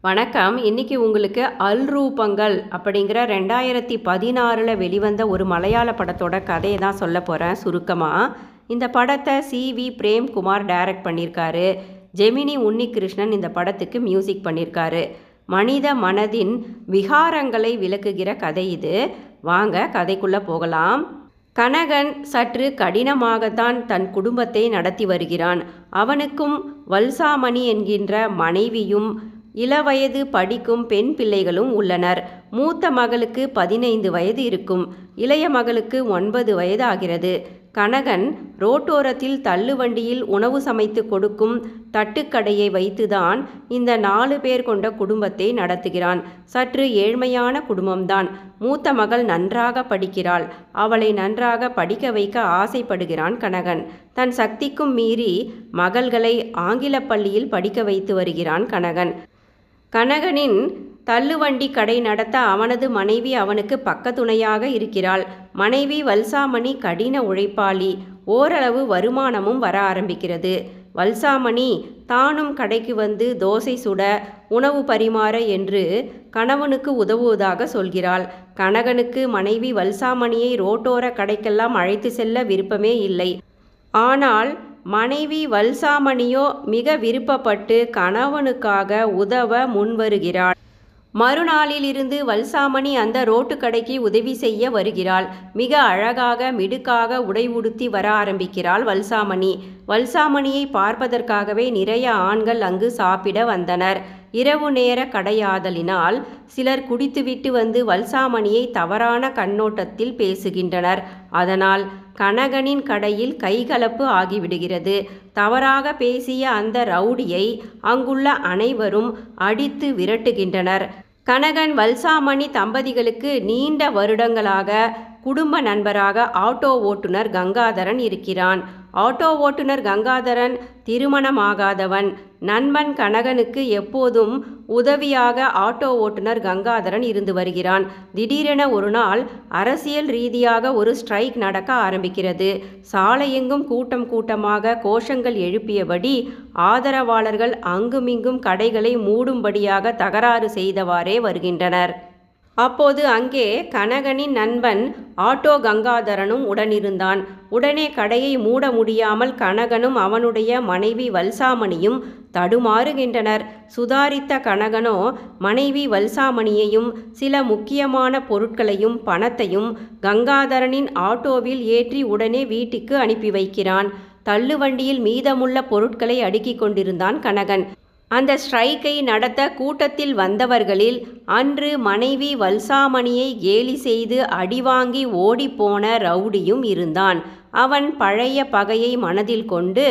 வணக்கம். இன்னைக்கு உங்களுக்கு அல்ரூபங்கள் அப்படிங்கிற ரெண்டாயிரத்தி பதினாறில் வெளிவந்த ஒரு மலையாள படத்தோட கதையை தான் சொல்ல போகிறேன் சுருக்கமாக இந்த படத்தை சி. வி. பிரேம்குமார் டைரக்ட் பண்ணியிருக்காரு. ஜெமினி உன்னிகிருஷ்ணன் இந்த படத்துக்கு மியூசிக் பண்ணியிருக்காரு. மனித மனதின் விகாரங்களை விளக்குகிற கதை இது. வாங்க கதைக்குள்ளே போகலாம். கனகன் சற்று கடினமாகத்தான் தன் குடும்பத்தை நடத்தி வருகிறான். அவனுக்கும் வல்சாமணி என்கின்ற மனைவியும் இளவயது படிக்கும் பெண் பிள்ளைகளும் உள்ளனர். மூத்த மகளுக்கு பதினைந்து வயது இருக்கும். இளைய மகளுக்கு ஒன்பது வயது ஆகிறது கனகன் ரோட்டோரத்தில் தள்ளுவண்டியில் உணவு சமைத்து கொடுக்கும் தட்டுக்கடையை வைத்துதான் இந்த நாலு பேர் கொண்ட குடும்பத்தை நடத்துகிறான். சற்று ஏழ்மையான குடும்பம்தான். மூத்த மகள் நன்றாக படிக்கிறாள். அவளை நன்றாக படிக்க வைக்க ஆசைப்படுகிறான் கனகன் தன் சக்திக்கும் மீறி மகள்களை ஆங்கிலப் பள்ளியில் படிக்க வைத்து வருகிறான் கனகன் கனகனின் தள்ளுவண்டி கடை நடத்த அவனது மனைவி அவனுக்கு பக்கத்துணையாக இருக்கிறாள். மனைவி வல்சாமணி கடின உழைப்பாளி. ஓரளவு வருமானமும் வர ஆரம்பிக்கிறது. வல்சாமணி தானும் கடைக்கு வந்து தோசை சுட உணவு பரிமாற என்று கணவனுக்கு உதவுவதாக சொல்கிறாள். கனகனுக்கு மனைவி வல்சாமணியை ரோட்டோர கடைக்கெல்லாம் அழைத்து செல்ல விருப்பமே இல்லை. ஆனால் மனைவி வல்சாமணியோ மிக விருப்பப்பட்டு கணவனுக்காக உதவ முன்வருகிறாள். மறுநாளிலிருந்து வல்சாமணி அந்த ரோட்டு கடைக்கு உதவி செய்ய வருகிறாள். மிக அழகாக மிடுக்காக உடை உடுத்தி வர ஆரம்பிக்கிறாள் வல்சாமணி. வல்சாமணியை பார்ப்பதற்காகவே நிறைய ஆண்கள் அங்கு சாப்பிட வந்தனர். இரவு நேர கடையாதலினால் சிலர் குடித்துவிட்டு வந்து வல்சாமணியை தவறான கண்ணோட்டத்தில் பேசுகின்றனர். அதனால் கனகனின் கடையில் கைகலப்பு ஆகிவிடுகிறது. தவறாக பேசிய அந்த ரவுடியை அங்குள்ள அனைவரும் அடித்து விரட்டுகின்றனர். கனகன் வல்சாமணி தம்பதிகளுக்கு நீண்ட வருடங்களாக குடும்ப நண்பராக ஆட்டோ ஓட்டுநர் கங்காதரன் இருக்கிறான். ஆட்டோ ஓட்டுநர் கங்காதரன் திருமணமாகாதவன். நண்பன் கனகனுக்கு எப்போதும் உதவியாக ஆட்டோ ஓட்டுநர் கங்காதரன் இருந்து வருகிறான். திடீரென ஒரு நாள் அரசியல் ரீதியாக ஒரு ஸ்ட்ரைக் நடக்க ஆரம்பிக்கிறது. சாலையெங்கும் கூட்டம் கூட்டமாக கோஷங்கள் எழுப்பியபடி ஆதரவாளர்கள் அங்குமிங்கும் கடைகளை மூடும்படியாக தகராறு செய்தவாறே வருகின்றனர். அப்போது அங்கே கனகனின் நண்பன் ஆட்டோ கங்காதரனும் உடனிருந்தான். உடனே கடையை மூட முடியாமல் கனகனும் அவனுடைய மனைவி வல்சாமணியும் தடுமாறுகின்றனர். சுதாரித்த கனகனோ மனைவி வல்சாமணியையும் சில முக்கியமான பொருட்களையும் பணத்தையும் கங்காதரனின் ஆட்டோவில் ஏற்றி உடனே வீட்டுக்கு அனுப்பி வைக்கிறான். தள்ளுவண்டியில் மீதமுள்ள பொருட்களை அடுக்கிக் கொண்டிருந்தான் கனகன். அந்த ஸ்ட்ரைக்கை நடத்த கூட்டத்தில் வந்தவர்களில் அன்று மனைவி வல்சாமணியை கேலி செய்து அடிவாங்கி ஓடிப்போன ரவுடியும் இருந்தான். அவன் பழைய பகையை மனதில் கொண்டு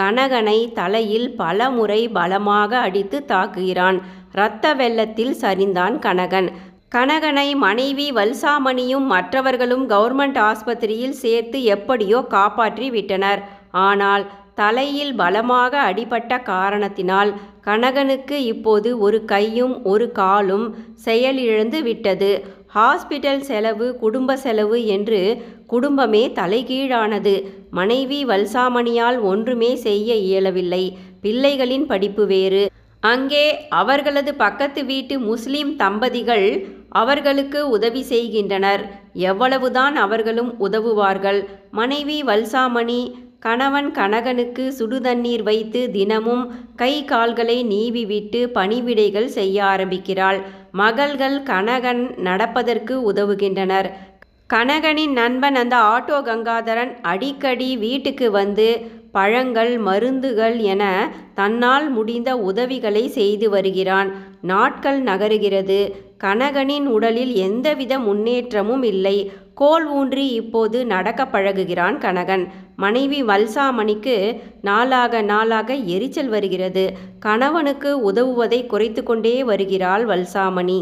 கனகனை தலையில் பல முறை பலமாக அடித்து தாக்குகிறான். இரத்த வெள்ளத்தில் சரிந்தான் கனகன். கனகனை மனைவி வல்சாமணியும் மற்றவர்களும் கவர்மெண்ட் ஆஸ்பத்திரியில் சேர்த்து எப்படியோ காப்பாற்றி விட்டனர். ஆனால் தலையில் பலமாக அடிபட்ட காரணத்தினால் கனகனுக்கு இப்போது ஒரு கையும் ஒரு காலும் செயலிழந்து விட்டது. ஹாஸ்பிட்டல் செலவு குடும்ப செலவு என்று குடும்பமே தலைகீழானது. மனைவி வல்சாமணியால் ஒன்றுமே செய்ய இயலவில்லை. பிள்ளைகளின் படிப்பு வேறு. அங்கே அவர்களது பக்கத்து வீட்டு முஸ்லிம் தம்பதிகள் அவர்களுக்கு உதவி செய்கின்றனர். எவ்வளவுதான் அவர்களும் உதவுவார்கள். மனைவி வல்சாமணி கணவன் கனகனுக்கு சுடுதண்ணீர் வைத்து தினமும் கை கால்களை நீவிவிட்டு பணிவிடைகள் செய்ய ஆரம்பிக்கிறாள். மகள்கள் கனகன் நடப்பதற்கு உதவுகின்றனர். கனகனின் நண்பன் அந்த ஆட்டோ கங்காதரன் அடிக்கடி வீட்டுக்கு வந்து பழங்கள் மருந்துகள் என தன்னால் முடிந்த உதவிகளை செய்து வருகிறான். நாட்கள் நகருகிறது. கனகனின் உடலில் எந்தவித முன்னேற்றமும் இல்லை. கோல் ஊன்றி இப்போது நடக்க பழகுகிறான் கனகன். மனைவி வல்சாமணிக்கு நாளாக நாளாக எரிச்சல் வருகிறது. கணவனுக்கு உதவுவதை குறைத்து கொண்டே வருகிறாள் வல்சாமணி.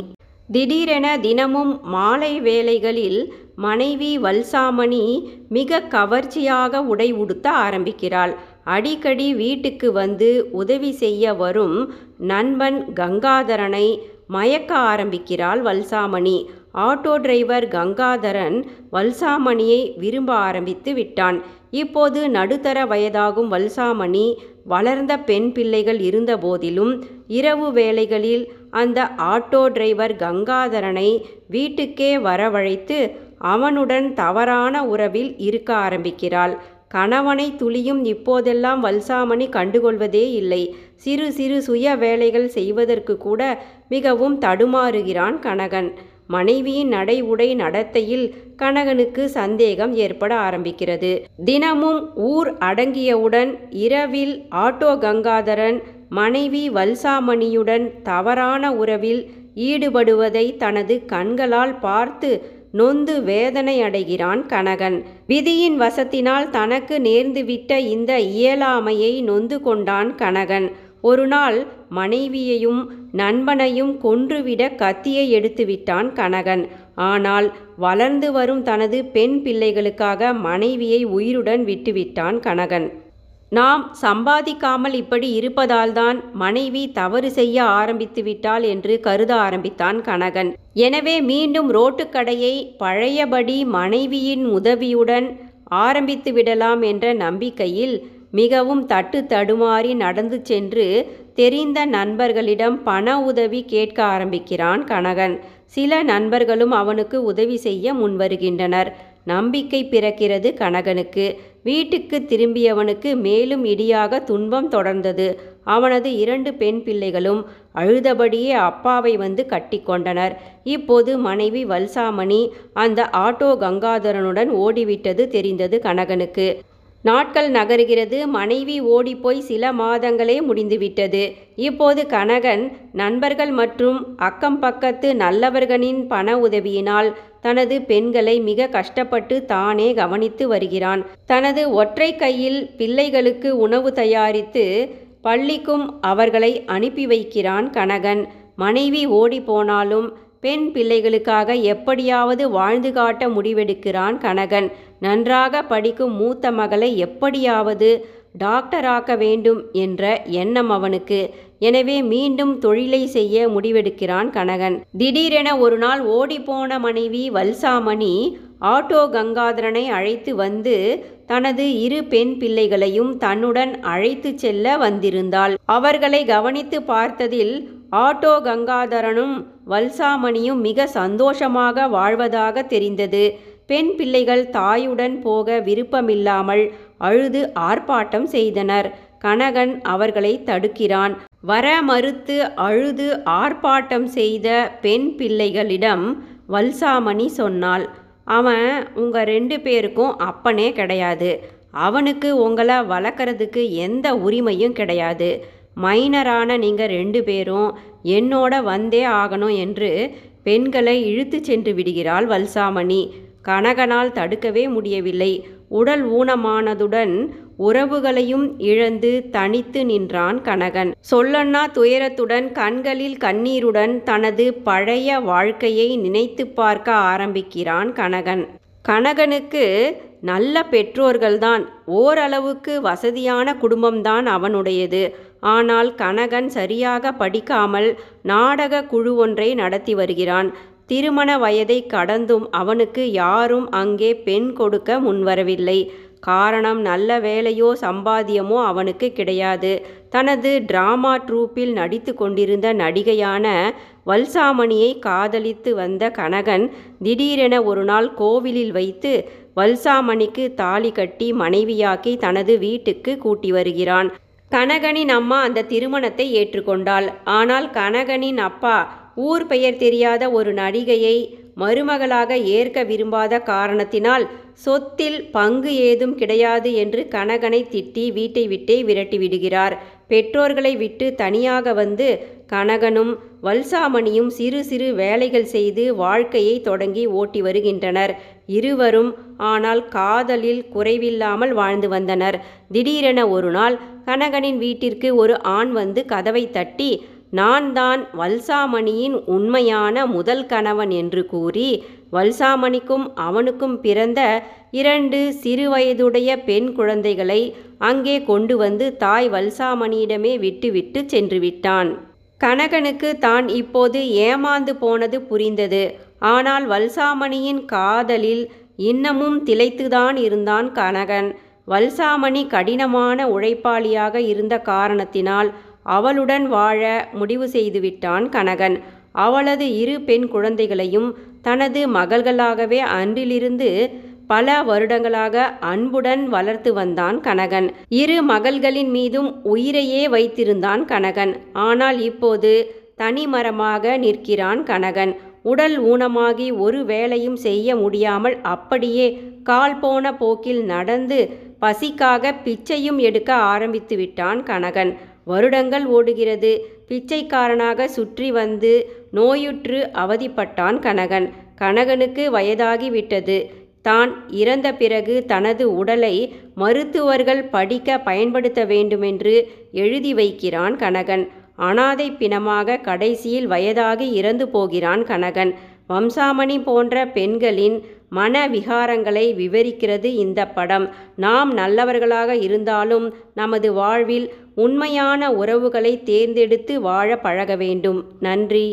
திடீரென தினமும் மாலை வேளைகளில் மனைவி வல்சாமணி மிக கவர்ச்சியாக உடை உடுத்த ஆரம்பிக்கிறாள். அடிக்கடி வீட்டுக்கு வந்து உதவி செய்ய வரும் நண்பன் கங்காதரனை மயக்க ஆரம்பிக்கிறாள் வல்சாமணி. ஆட்டோ டிரைவர் கங்காதரன் வல்சாமணியை விரும்ப ஆரம்பித்து விட்டான். இப்போது நடுத்தர வயதாகும் வல்சாமணி வளர்ந்த பெண் பிள்ளைகள் இருந்தபோதிலும் இரவு வேளைகளில் அந்த ஆட்டோ டிரைவர் கங்காதரனை வீட்டுக்கே வரவழைத்து அவனுடன் தவறான உறவில் இருக்க ஆரம்பிக்கிறாள். கணவனை துளியும் இப்போதெல்லாம் வல்சாமணி கண்டுகொள்வதே இல்லை. சிறு சிறு சுய வேலைகள் செய்வதற்கு கூட மிகவும் தடுமாறுகிறான் கனகன் மனைவியின் நடை உடை நடத்தையில் கனகனுக்கு சந்தேகம் ஏற்பட ஆரம்பிக்கிறது. தினமும் ஊர் அடங்கியவுடன் இரவில் ஆட்டோ கங்காதரன் மனைவி வல்சாமணியுடன் தவறான உறவில் ஈடுபடுவதை தனது கண்களால் பார்த்து நொந்து வேதனை அடைகிறான் கனகன் விதியின் வசத்தினால் தனக்கு நேர்ந்துவிட்ட இந்த இயலாமையை நொந்து கொண்டான் கனகன் ஒரு நாள் மனைவியையும் நண்பனையும் கொன்றுவிட கத்தியை எடுத்து விட்டான் கனகன் ஆனால் வளர்ந்து வரும் தனது பெண் பிள்ளைகளுக்காக மனைவியை உயிருடன் விட்டுவிட்டான் கனகன் நாம் சம்பாதிக்காமல் இப்படி இருப்பதால்தான் மனைவி தவறு செய்ய ஆரம்பித்து விட்டாள் என்று கருத ஆரம்பித்தான் கனகன் எனவே மீண்டும் ரோட்டுக்கடையை பழையபடி மனைவியின் உதவியுடன் ஆரம்பித்து விடலாம் என்ற நம்பிக்கையில் மிகவும் தட்டு தடுமாறி நடந்து சென்று தெரிந்த நண்பர்களிடம் பண உதவி கேட்க ஆரம்பிக்கிறான் கனகன். சில நண்பர்களும் அவனுக்கு உதவி செய்ய முன்வருகின்றனர். நம்பிக்கை பிறக்கிறது கனகனுக்கு. வீட்டுக்கு திரும்பியவனுக்கு மேலும் இடியாக துன்பம் தொடர்ந்தது. அவனது இரண்டு பெண் பிள்ளைகளும் அழுதபடியே அப்பாவை வந்து கட்டிக்கொண்டனர் இப்போது மனைவி வல்சாமணி அந்த ஆட்டோ கங்காதரனுடன் ஓடிவிட்டது தெரிந்தது கனகனுக்கு. நாட்கள் நகருகிறது மனைவி ஓடிப்போய் சில மாதங்களே முடிந்துவிட்டது. இப்போது கனகன் நண்பர்கள் மற்றும் அக்கம் பக்கத்து நல்லவர்களின் பண உதவியினால் தனது பெண்களை மிக கஷ்டப்பட்டு தானே கவனித்து வருகிறான். தனது ஒற்றை கையில் பிள்ளைகளுக்கு உணவு தயாரித்து பள்ளிக்கும் அவர்களை அனுப்பி வைக்கிறான் கனகன் மனைவி ஓடிப்போனாலும் பெண் பிள்ளைகளுக்காக எப்படியாவது வாழ்ந்து காட்ட முடிவெடுக்கிறான் கனகன் நன்றாக படிக்கும் மூத்த மகளை எப்படியாவது டாக்டராக்க வேண்டும் என்ற எண்ணம் அவனுக்கு. எனவே மீண்டும் தொழிலை செய்ய முடிவெடுக்கிறான் கனகன். திடீரென ஒரு நாள் ஓடிப்போன மனைவி வல்சாமணி ஆட்டோ கங்காதரனை அழைத்து வந்து தனது இரு பெண் பிள்ளைகளையும் தன்னுடன் அழைத்து செல்ல வந்திருந்தாள். அவர்களை கவனித்து பார்த்ததில் ஆட்டோ கங்காதரனும் வல்சாமணியும் மிக சந்தோஷமாக வாழ்வதாக தெரிந்தது. பெண் பிள்ளைகள் தாயுடன் போக விருப்பமில்லாமல் அழுது ஆர்ப்பாட்டம் செய்தனர். கனகன் அவர்களை தடுக்கிறான். வர மறுத்து அழுது ஆர்ப்பாட்டம் செய்த பெண் பிள்ளைகளிடம் வல்சாமணி சொன்னாள் அவன் உங்கள் ரெண்டு பேருக்கும் அப்பனே கிடையாது. அவனுக்கு உங்களை வளர்க்குறதுக்கு எந்த உரிமையும் கிடையாது. மைனரான நீங்கள் ரெண்டு பேரும் என்னோட வந்தே ஆகணும் என்று பெண்களை இழுத்து சென்று விடுகிறாள் வல்சாமணி. கனகனால் தடுக்கவே முடியவில்லை. உடல் ஊனமானதுடன் உறவுகளையும் இழந்து தனித்து நின்றான் கனகன். சொல்லண்ணா துயரத்துடன் கண்களில் கண்ணீருடன் தனது பழைய வாழ்க்கையை நினைத்து பார்க்க ஆரம்பிக்கிறான் கனகன். கனகனுக்கு நல்ல பெற்றோர்கள்தான். ஓரளவுக்கு வசதியான குடும்பம்தான் அவனுடையது. ஆனால் கனகன் சரியாக படிக்காமல் நாடக குழு ஒன்றை நடத்தி வருகிறான். திருமண வயதை கடந்தும் அவனுக்கு யாரும் அங்கே பெண் கொடுக்க முன்வரவில்லை. காரணம் நல்ல வேலையோ சம்பாத்தியமோ அவனுக்கு கிடையாது. தனது டிராமா ட்ரூப்பில் நடித்து கொண்டிருந்த நடிகையான வல்சாமணியை காதலித்து வந்த கனகன் திடீரென ஒரு நாள் கோவிலில் வைத்து வல்சாமணிக்கு தாலி கட்டி மனைவியாக்கி தனது வீட்டுக்கு கூட்டி வருகிறான். கனகனின் அம்மா அந்த திருமணத்தை ஏற்றுக்கொண்டாள். ஆனால் கனகனின் அப்பா ஊர் பெயர் தெரியாத ஒரு நடிகையை மருமகளாக ஏற்க விரும்பாத காரணத்தினால் சொத்தில் பங்கு ஏதும் கிடையாது என்று கனகனை திட்டி வீட்டை விட்டே விரட்டி விடுகிறார். பெற்றோர்களை விட்டு தனியாக வந்து கனகனும் வல்சாமணியும் சிறு சிறு வேலைகள் செய்து வாழ்க்கையை தொடங்கி ஓட்டி வருகின்றனர். இருவரும் ஆனால் காதலில் குறைவில்லாமல் வாழ்ந்து வந்தனர். திடீரென ஒரு நாள் கனகனின் வீட்டிற்கு ஒரு ஆண் வந்து கதவை தட்டி நான் தான் வல்சாமணியின் உண்மையான முதல் கணவன் என்று கூறி வல்சாமணிக்கும் அவனுக்கும் பிறந்த இரண்டு சிறுவயதுடைய பெண் குழந்தைகளை அங்கே கொண்டு வந்து தாய் வல்சாமணியிடமே விட்டுவிட்டு சென்று விட்டான். கனகனுக்கு தான் இப்போது ஏமாந்து போனது புரிந்தது. ஆனால் வல்சாமணியின் காதலில் இன்னமும் திளைத்துதான் இருந்தான் கனகன் வல்சாமணி கடினமான உழைப்பாளியாக இருந்த காரணத்தினால் அவளுடன் வாழ முடிவு செய்துவிட்டான் கனகன். அவளது இரு பெண் குழந்தைகளையும் தனது மகள்களாகவே அன்றிலிருந்து பல வருடங்களாக அன்புடன் வளர்த்து வந்தான் கனகன். இரு மகள்களின் மீதும் உயிரையே வைத்திருந்தான் கனகன். ஆனால் இப்போது தனிமரமாக நிற்கிறான் கனகன். உடல் ஊனமாகி ஒரு வேலையும் செய்ய முடியாமல் அப்படியே கால் போன போக்கில் நடந்து பசிக்காக பிச்சையும் எடுக்க ஆரம்பித்து விட்டான் கனகன். வருடங்கள் ஓடுகிறது. பிச்சைக்காரனாக சுற்றி வந்து நோயுற்று அவதிப்பட்டான் கனகன். கனகனுக்கு வயதாகிவிட்டது. தான் இறந்த பிறகு தனது உடலை மருத்துவர்கள் படிக்க பயன்படுத்த வேண்டுமென்று எழுதி வைக்கிறான் கனகன். அனாதை பிணமாக கடைசியில் வயதாகி இறந்து போகிறான் கனகன். வம்சாமணி போன்ற பெண்களின் மன விகாரங்களை விவரிக்கிறது இந்த படம். நாம் நல்லவர்களாக இருந்தாலும் நமது வாழ்வில் உண்மையான உறவுகளை தேர்ந்தெடுத்து வாழ பழக வேண்டும். நன்றி.